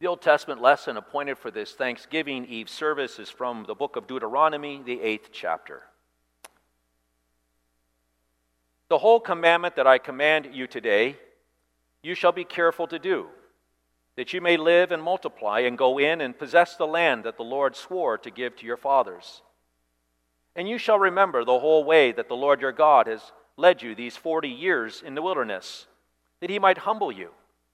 The Old Testament lesson appointed for this Thanksgiving Eve service is from the book of Deuteronomy, the eighth chapter. The whole commandment that I command you today, you shall be careful to do, that you may live and multiply and go in and possess the land that the Lord swore to give to your fathers. And you shall remember the whole way that the Lord your God has led you these forty years in the wilderness, that he might humble you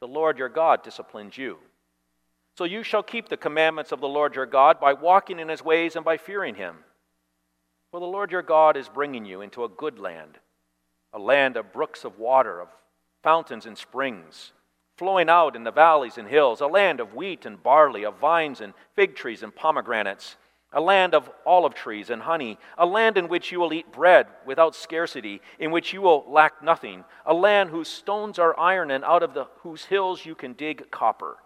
the Lord your God disciplines you. So you shall keep the commandments of the Lord your God by walking in his ways and by fearing him. For the Lord your God is bringing you into a good land, a land of brooks of water, of fountains and springs, flowing out in the valleys and hills, a land of wheat and barley, of vines and fig trees and pomegranates a land of olive trees and honey, a land in which you will eat bread without scarcity, in which you will lack nothing, a land whose stones are iron and out of the, whose hills you can dig copper.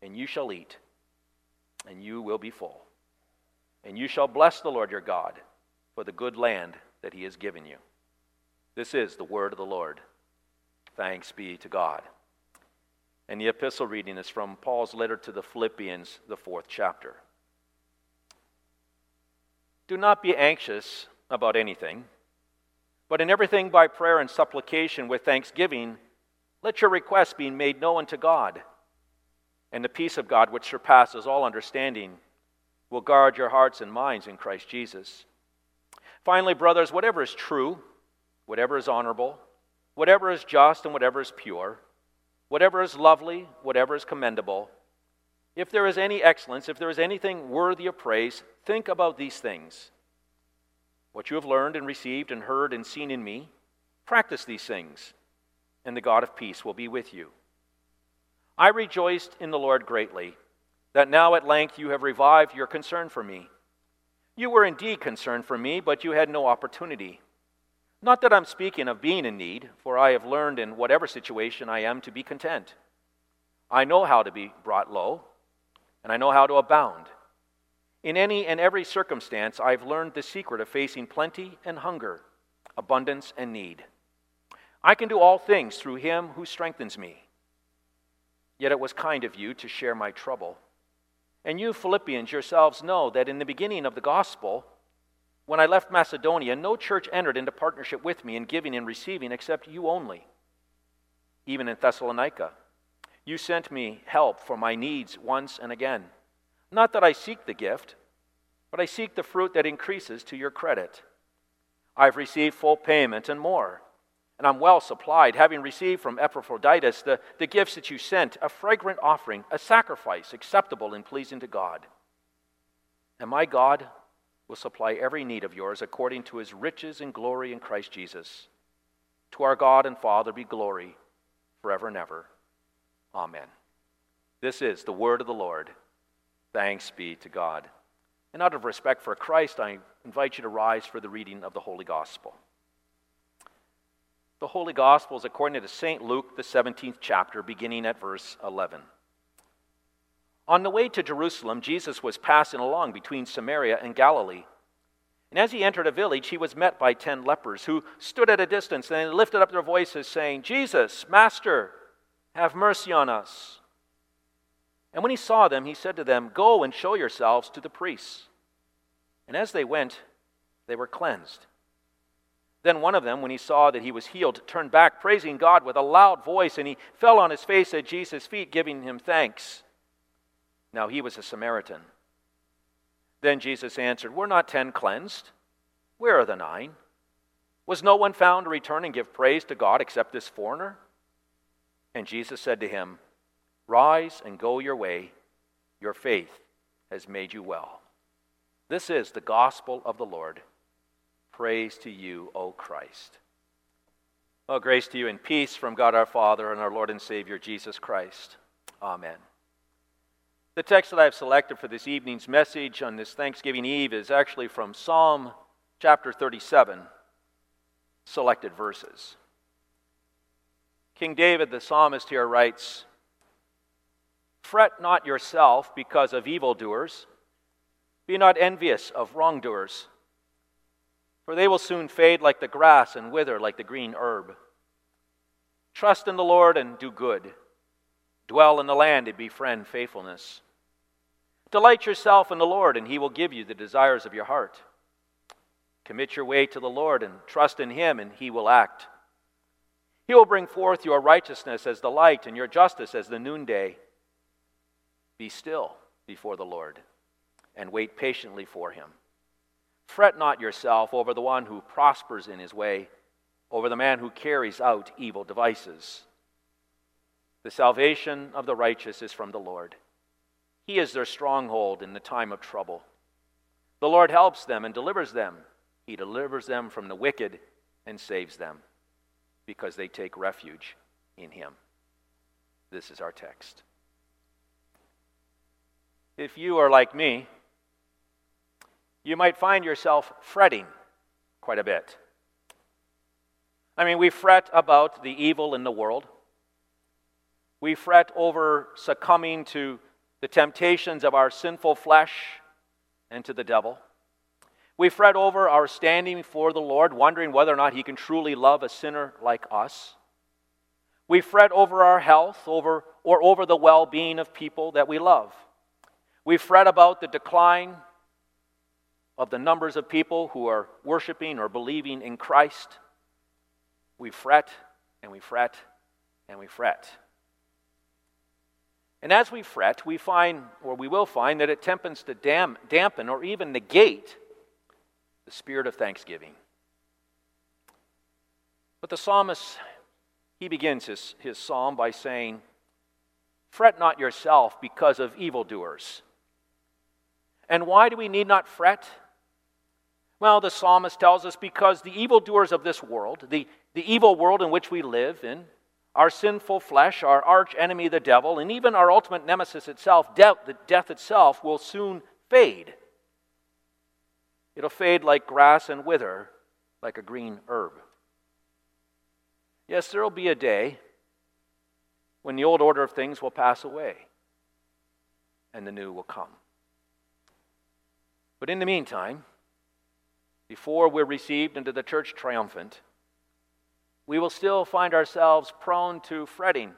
And you shall eat, and you will be full. And you shall bless the Lord your God for the good land that he has given you. This is the word of the Lord. Thanks be to God. And the epistle reading is from Paul's letter to the Philippians, the fourth chapter. Do not be anxious about anything, but in everything by prayer and supplication with thanksgiving, let your requests be made known to God. And the peace of God, which surpasses all understanding, will guard your hearts and minds in Christ Jesus. Finally, brothers, whatever is true, whatever is honorable, whatever is just, and whatever is pure, whatever is lovely, whatever is commendable, if there is any excellence, if there is anything worthy of praise, think about these things. What you have learned and received and heard and seen in me, practice these things, and the God of peace will be with you. I rejoiced in the Lord greatly that now at length you have revived your concern for me. You were indeed concerned for me, but you had no opportunity. Not that I'm speaking of being in need, for I have learned in whatever situation I am to be content. I know how to be brought low and I know how to abound. In any and every circumstance, I've learned the secret of facing plenty and hunger, abundance and need. I can do all things through him who strengthens me. Yet it was kind of you to share my trouble. And you, Philippians, yourselves know that in the beginning of the gospel, when I left Macedonia, no church entered into partnership with me in giving and receiving except you only. Even in Thessalonica, you sent me help for my needs once and again. Not that I seek the gift, but I seek the fruit that increases to your credit. I've received full payment and more, and I'm well supplied, having received from Epaphroditus the, the gifts that you sent, a fragrant offering, a sacrifice acceptable and pleasing to God. And my God will supply every need of yours according to his riches and glory in Christ Jesus. To our God and Father be glory forever and ever. Amen. This is the word of the Lord. Thanks be to God. And out of respect for Christ, I invite you to rise for the reading of the Holy Gospel. The Holy Gospel is according to St. Luke, the 17th chapter, beginning at verse 11. On the way to Jerusalem, Jesus was passing along between Samaria and Galilee. And as he entered a village, he was met by ten lepers who stood at a distance and lifted up their voices, saying, Jesus, Master, have mercy on us. And when he saw them, he said to them, Go and show yourselves to the priests. And as they went, they were cleansed. Then one of them, when he saw that he was healed, turned back, praising God with a loud voice, and he fell on his face at Jesus' feet, giving him thanks. Now he was a Samaritan. Then Jesus answered, Were not ten cleansed? Where are the nine? Was no one found to return and give praise to God except this foreigner? And Jesus said to him, Rise and go your way. Your faith has made you well. This is the gospel of the Lord. Praise to you, O Christ. Oh, grace to you and peace from God our Father and our Lord and Savior Jesus Christ. Amen. The text that I've selected for this evening's message on this Thanksgiving Eve is actually from Psalm chapter 37, selected verses. King David, the psalmist, here writes Fret not yourself because of evildoers, be not envious of wrongdoers, for they will soon fade like the grass and wither like the green herb. Trust in the Lord and do good. Dwell in the land and befriend faithfulness. Delight yourself in the Lord, and he will give you the desires of your heart. Commit your way to the Lord and trust in him, and he will act. He will bring forth your righteousness as the light and your justice as the noonday. Be still before the Lord and wait patiently for him. Fret not yourself over the one who prospers in his way, over the man who carries out evil devices. The salvation of the righteous is from the Lord. He is their stronghold in the time of trouble. The Lord helps them and delivers them. He delivers them from the wicked and saves them because they take refuge in Him. This is our text. If you are like me, you might find yourself fretting quite a bit. I mean, we fret about the evil in the world. We fret over succumbing to the temptations of our sinful flesh and to the devil. We fret over our standing before the Lord, wondering whether or not He can truly love a sinner like us. We fret over our health over, or over the well being of people that we love. We fret about the decline of the numbers of people who are worshiping or believing in Christ. We fret and we fret and we fret. And as we fret, we find, or we will find, that it tempts to dam- dampen or even negate the spirit of thanksgiving. But the psalmist, he begins his, his psalm by saying, Fret not yourself because of evildoers. And why do we need not fret? Well, the psalmist tells us because the evildoers of this world, the, the evil world in which we live in, our sinful flesh, our arch enemy, the devil, and even our ultimate nemesis itself, death, the death itself, will soon fade. It'll fade like grass and wither like a green herb. Yes, there will be a day when the old order of things will pass away and the new will come. But in the meantime, before we're received into the church triumphant, we will still find ourselves prone to fretting.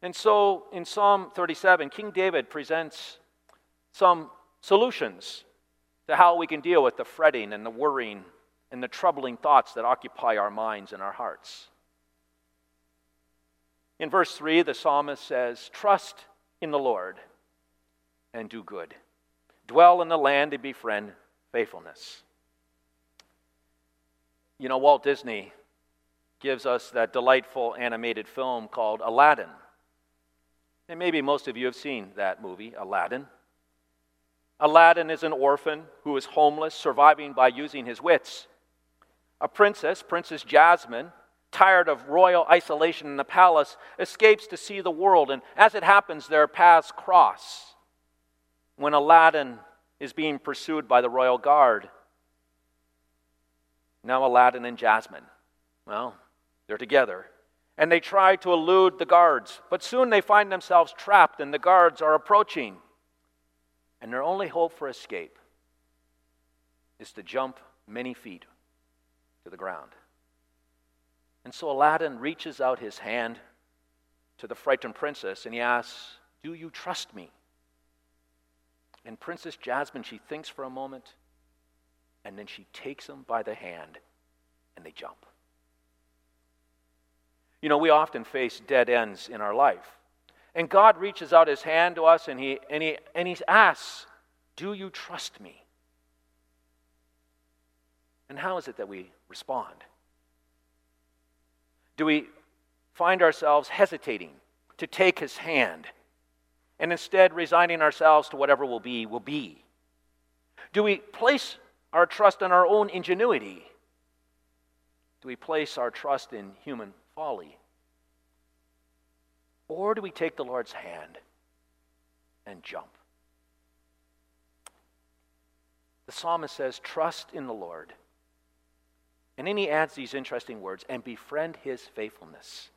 And so in Psalm 37, King David presents some solutions to how we can deal with the fretting and the worrying and the troubling thoughts that occupy our minds and our hearts. In verse 3, the psalmist says, Trust in the Lord and do good. Dwell in the land and befriend faithfulness. You know, Walt Disney gives us that delightful animated film called Aladdin. And maybe most of you have seen that movie, Aladdin. Aladdin is an orphan who is homeless, surviving by using his wits. A princess, Princess Jasmine, tired of royal isolation in the palace, escapes to see the world, and as it happens, their paths cross. When Aladdin is being pursued by the royal guard, now Aladdin and Jasmine, well, they're together. And they try to elude the guards, but soon they find themselves trapped, and the guards are approaching. And their only hope for escape is to jump many feet to the ground. And so Aladdin reaches out his hand to the frightened princess and he asks, Do you trust me? And Princess Jasmine, she thinks for a moment and then she takes him by the hand and they jump. You know, we often face dead ends in our life. And God reaches out his hand to us and he, and he, and he asks, Do you trust me? And how is it that we respond? Do we find ourselves hesitating to take his hand and instead resigning ourselves to whatever will be, will be? Do we place our trust in our own ingenuity? Do we place our trust in human folly? Or do we take the Lord's hand and jump. The psalmist says, Trust in the Lord. And then he adds these interesting words and befriend his faithfulness.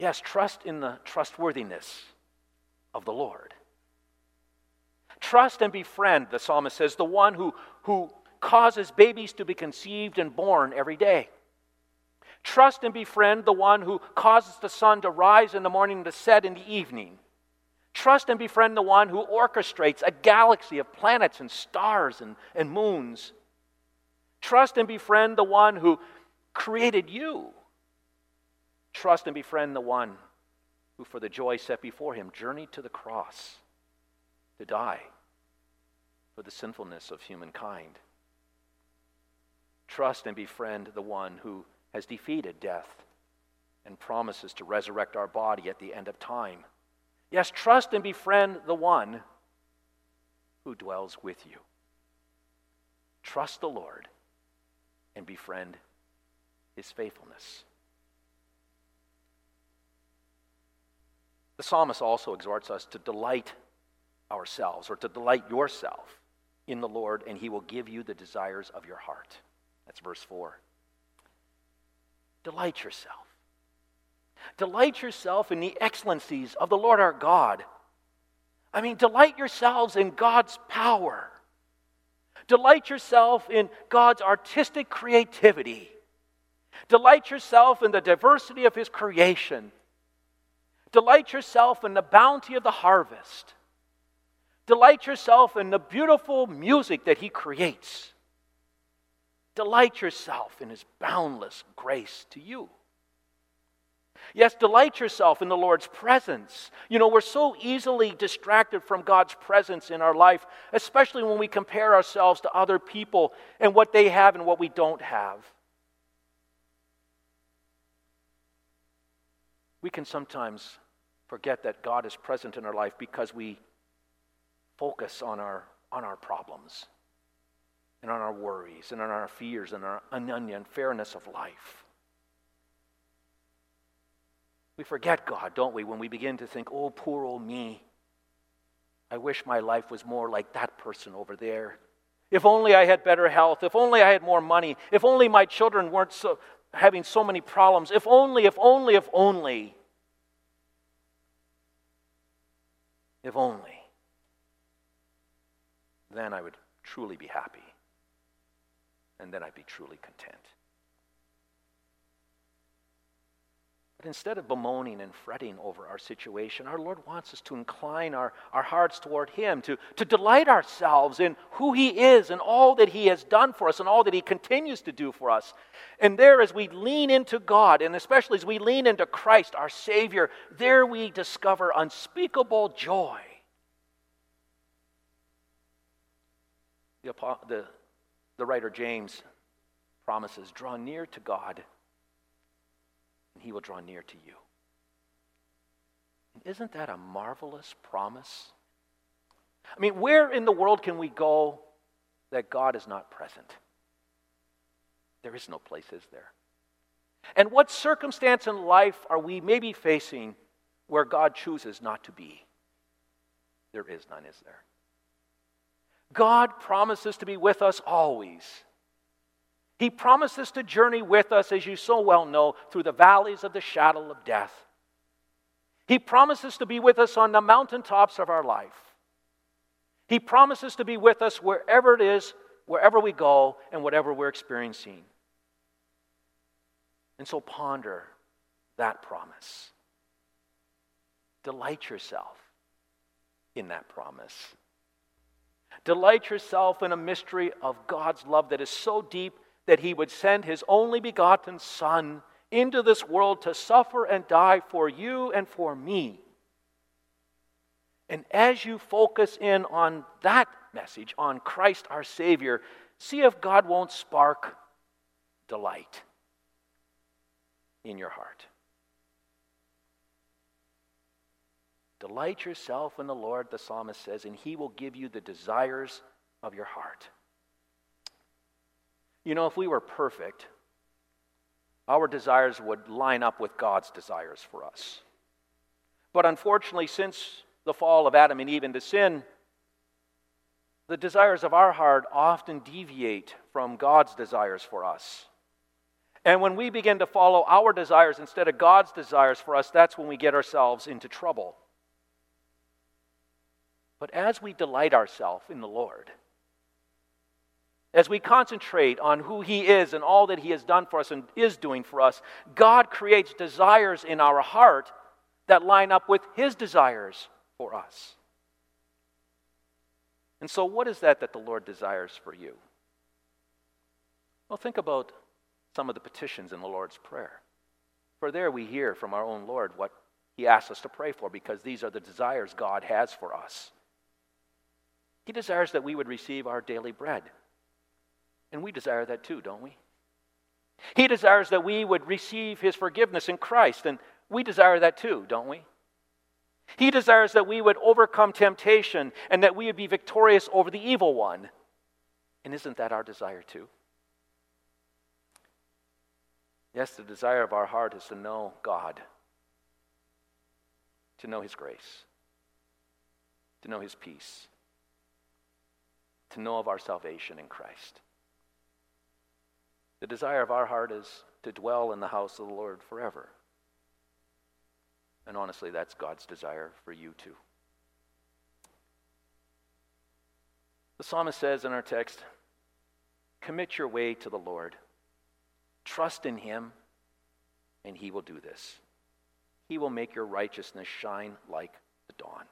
Yes, trust in the trustworthiness of the Lord. Trust and befriend, the psalmist says, the one who, who causes babies to be conceived and born every day. Trust and befriend the one who causes the sun to rise in the morning and to set in the evening. Trust and befriend the one who orchestrates a galaxy of planets and stars and, and moons. Trust and befriend the one who created you. Trust and befriend the one who, for the joy set before him, journeyed to the cross to die for the sinfulness of humankind. Trust and befriend the one who has defeated death and promises to resurrect our body at the end of time. Yes, trust and befriend the one who dwells with you. Trust the Lord and befriend his faithfulness. The psalmist also exhorts us to delight ourselves or to delight yourself in the Lord, and he will give you the desires of your heart. That's verse 4. Delight yourself. Delight yourself in the excellencies of the Lord our God. I mean, delight yourselves in God's power. Delight yourself in God's artistic creativity. Delight yourself in the diversity of His creation. Delight yourself in the bounty of the harvest. Delight yourself in the beautiful music that He creates. Delight yourself in His boundless grace to you. Yes, delight yourself in the Lord's presence. You know, we're so easily distracted from God's presence in our life, especially when we compare ourselves to other people and what they have and what we don't have. We can sometimes forget that God is present in our life because we focus on our, on our problems and on our worries and on our fears and on our unfairness of life. We forget God, don't we, when we begin to think, oh, poor old me. I wish my life was more like that person over there. If only I had better health. If only I had more money. If only my children weren't so, having so many problems. If only, if only, if only. If only. Then I would truly be happy. And then I'd be truly content. But instead of bemoaning and fretting over our situation, our Lord wants us to incline our, our hearts toward Him, to, to delight ourselves in who He is and all that He has done for us and all that He continues to do for us. And there, as we lean into God, and especially as we lean into Christ, our Savior, there we discover unspeakable joy. The, the, the writer James promises draw near to God and he will draw near to you. Isn't that a marvelous promise? I mean, where in the world can we go that God is not present? There is no place, is there? And what circumstance in life are we maybe facing where God chooses not to be? There is none, is there? God promises to be with us always. He promises to journey with us, as you so well know, through the valleys of the shadow of death. He promises to be with us on the mountaintops of our life. He promises to be with us wherever it is, wherever we go, and whatever we're experiencing. And so ponder that promise. Delight yourself in that promise. Delight yourself in a mystery of God's love that is so deep that he would send his only begotten Son into this world to suffer and die for you and for me. And as you focus in on that message, on Christ our Savior, see if God won't spark delight in your heart. Delight yourself in the Lord, the psalmist says, and he will give you the desires of your heart. You know, if we were perfect, our desires would line up with God's desires for us. But unfortunately, since the fall of Adam and Eve into sin, the desires of our heart often deviate from God's desires for us. And when we begin to follow our desires instead of God's desires for us, that's when we get ourselves into trouble. But as we delight ourselves in the Lord, as we concentrate on who He is and all that He has done for us and is doing for us, God creates desires in our heart that line up with His desires for us. And so, what is that that the Lord desires for you? Well, think about some of the petitions in the Lord's Prayer. For there we hear from our own Lord what He asks us to pray for because these are the desires God has for us. He desires that we would receive our daily bread. And we desire that too, don't we? He desires that we would receive His forgiveness in Christ, and we desire that too, don't we? He desires that we would overcome temptation and that we would be victorious over the evil one. And isn't that our desire too? Yes, the desire of our heart is to know God, to know His grace, to know His peace, to know of our salvation in Christ. The desire of our heart is to dwell in the house of the Lord forever. And honestly, that's God's desire for you too. The psalmist says in our text, Commit your way to the Lord. Trust in Him, and He will do this. He will make your righteousness shine like the dawn.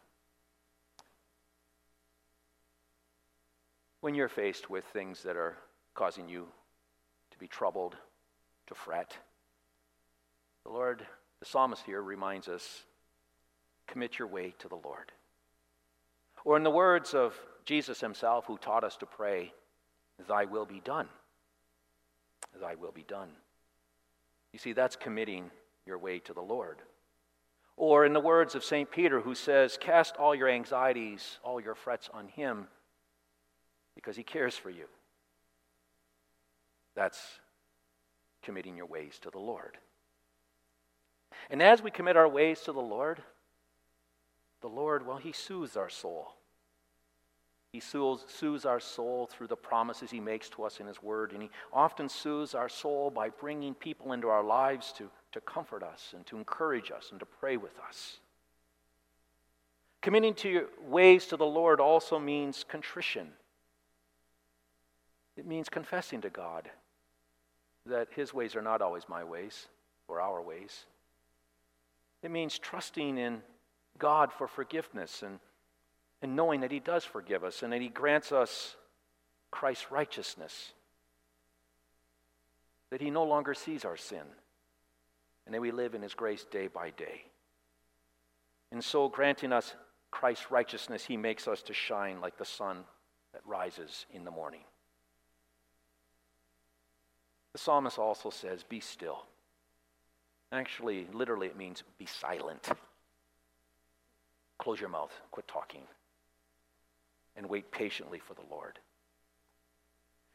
When you're faced with things that are causing you to be troubled, to fret, the Lord, the psalmist here reminds us commit your way to the Lord. Or, in the words of Jesus himself, who taught us to pray, Thy will be done thy will be done. You see, that's committing your way to the Lord. Or, in the words of St. Peter, who says, Cast all your anxieties, all your frets on him, because he cares for you. That's committing your ways to the Lord. And as we commit our ways to the Lord, the Lord, well, he soothes our soul. He soothes, our soul through the promises he makes to us in his word, and he often soothes our soul by bringing people into our lives to, to comfort us and to encourage us and to pray with us. Committing to your ways to the Lord also means contrition. It means confessing to God that his ways are not always my ways or our ways. It means trusting in God for forgiveness and and knowing that He does forgive us and that He grants us Christ's righteousness, that He no longer sees our sin, and that we live in His grace day by day. And so, granting us Christ's righteousness, He makes us to shine like the sun that rises in the morning. The psalmist also says, Be still. Actually, literally, it means be silent. Close your mouth, quit talking and wait patiently for the Lord.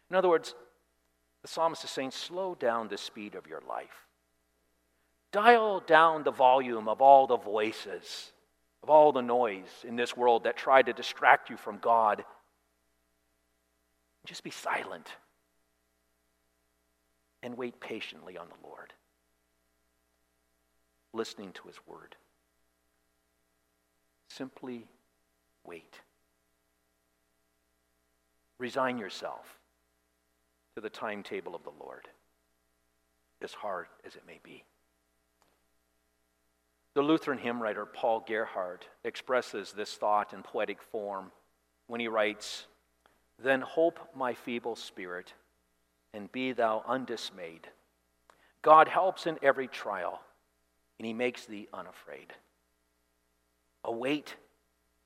In other words, the psalmist is saying, slow down the speed of your life. Dial down the volume of all the voices, of all the noise in this world that try to distract you from God. Just be silent and wait patiently on the Lord, listening to his word. Simply wait. Resign yourself to the timetable of the Lord, as hard as it may be. The Lutheran hymn writer Paul Gerhardt expresses this thought in poetic form when he writes, Then hope, my feeble spirit, and be thou undismayed. God helps in every trial, and he makes thee unafraid. Await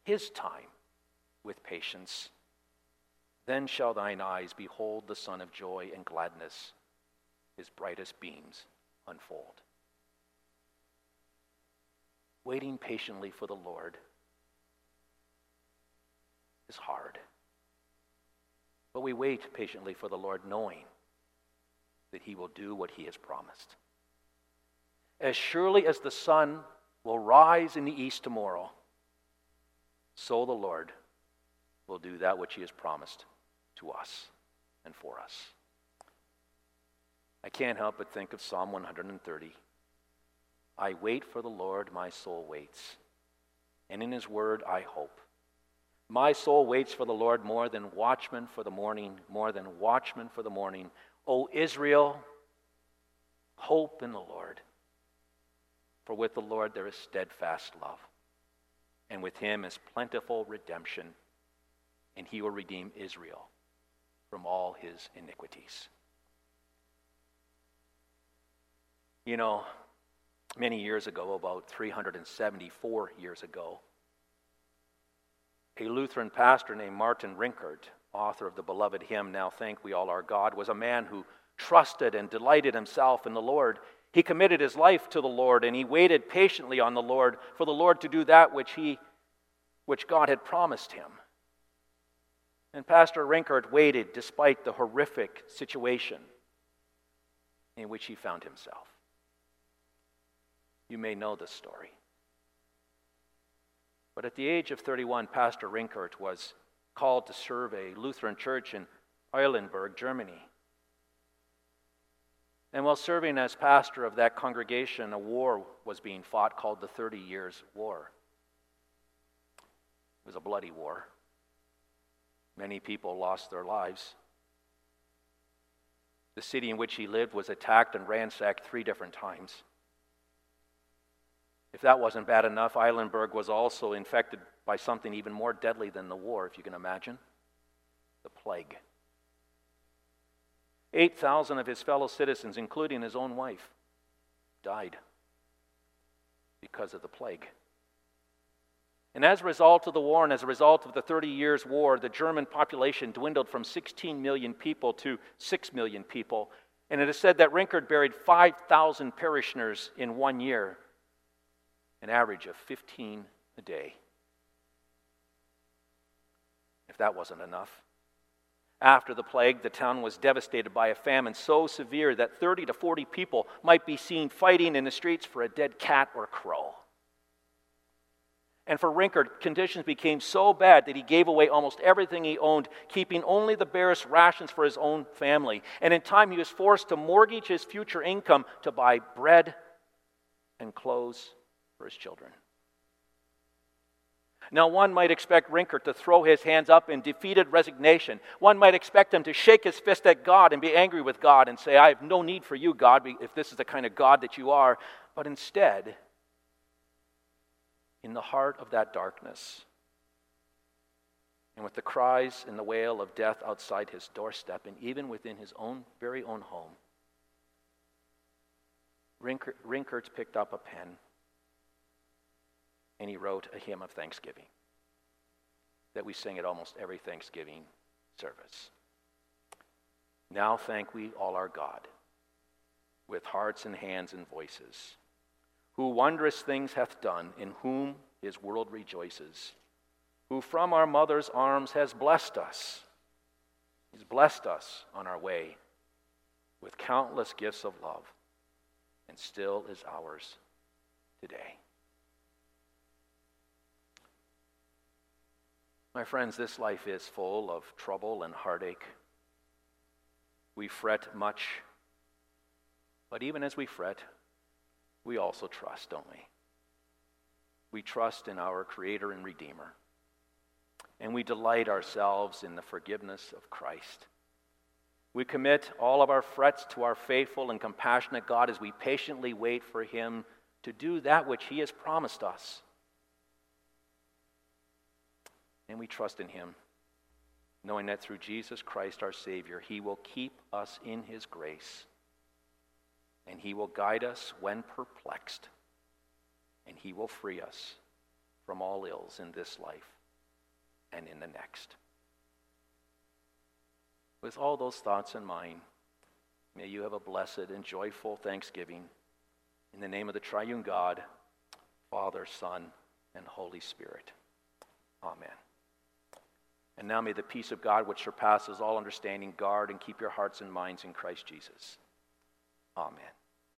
his time with patience then shall thine eyes behold the Sun of joy and gladness, his brightest beams unfold. Waiting patiently for the Lord is hard. But we wait patiently for the Lord, knowing that he will do what he has promised. As surely as the sun will rise in the east tomorrow, so the Lord will do that which he has promised to us and for us. I can't help but think of Psalm 130. I wait for the Lord, my soul waits, and in his word I hope. My soul waits for the Lord more than watchmen for the morning, more than watchmen for the morning. O Israel, hope in the Lord. For with the Lord there is steadfast love, and with him is plentiful redemption, and he will redeem Israel from all his iniquities. You know, many years ago, about 374 years ago, a Lutheran pastor named Martin Rinkart, author of the beloved hymn, Now Thank We All Our God, was a man who trusted and delighted himself in the Lord. He committed his life to the Lord and he waited patiently on the Lord for the Lord to do that which, he, which God had promised him. And Pastor Rinkart waited despite the horrific situation in which he found himself. You may know the story. But at the age of 31, Pastor Rinkart was called to serve a Lutheran church in Eilenburg, Germany. And while serving as pastor of that congregation, a war was being fought called the Thirty Years' War. It was a bloody war. Many people lost their lives. The city in which he lived was attacked and ransacked three different times. If that wasn't bad enough, Eilenburg was also infected by something even more deadly than the war, if you can imagine the plague. 8,000 of his fellow citizens, including his own wife, died because of the plague. And as a result of the war and as a result of the 30 Years' War, the German population dwindled from 16 million people to 6 million people. And it is said that Rinkart buried 5,000 parishioners in one year an average of 15 a day. That wasn't enough, after the plague, the town was devastated by a famine so severe that 30 to 40 people might be seen fighting in the streets for a dead cat or crow. And for Rinkart, conditions became so bad that he gave away almost everything he owned, keeping only the barest rations for his own family. And in time, he was forced to mortgage his future income to buy bread and clothes for his children. Now, one might expect Rinkart to throw his hands up in defeated resignation. One might expect him to shake his fist at God and be angry with God and say, I have no need for you, God, if this is the kind of God that you are. But instead, in the heart of that darkness, and with the cries and the wail of death outside his doorstep, and even within his own very own home, Rinkart picked up a pen and he wrote a hymn of thanksgiving that we sing at almost every Thanksgiving service. Now thank we all our God with hearts and hands and voices, who wondrous things hath done, in whom his world rejoices, who from our mother's arms has blessed us. He's blessed us on our way with countless gifts of love, and still is ours today. My friends, this life is full of trouble and heartache. We fret much, but even as we fret, we also trust, don't we? We trust in our Creator and Redeemer, and we delight ourselves in the forgiveness of Christ. We commit all of our frets to our faithful and compassionate God as we patiently wait for Him to do that which He has promised us and we trust in him, knowing that through Jesus Christ our Savior, he will keep us in his grace, and he will guide us when perplexed, and he will free us from all ills in this life and in the next. With all those thoughts in mind, may you have a blessed and joyful Thanksgiving. In the name of the triune God, Father, Son, and Holy Spirit. Amen. And now may the peace of God, which surpasses all understanding, guard and keep your hearts and minds in Christ Jesus. Amen.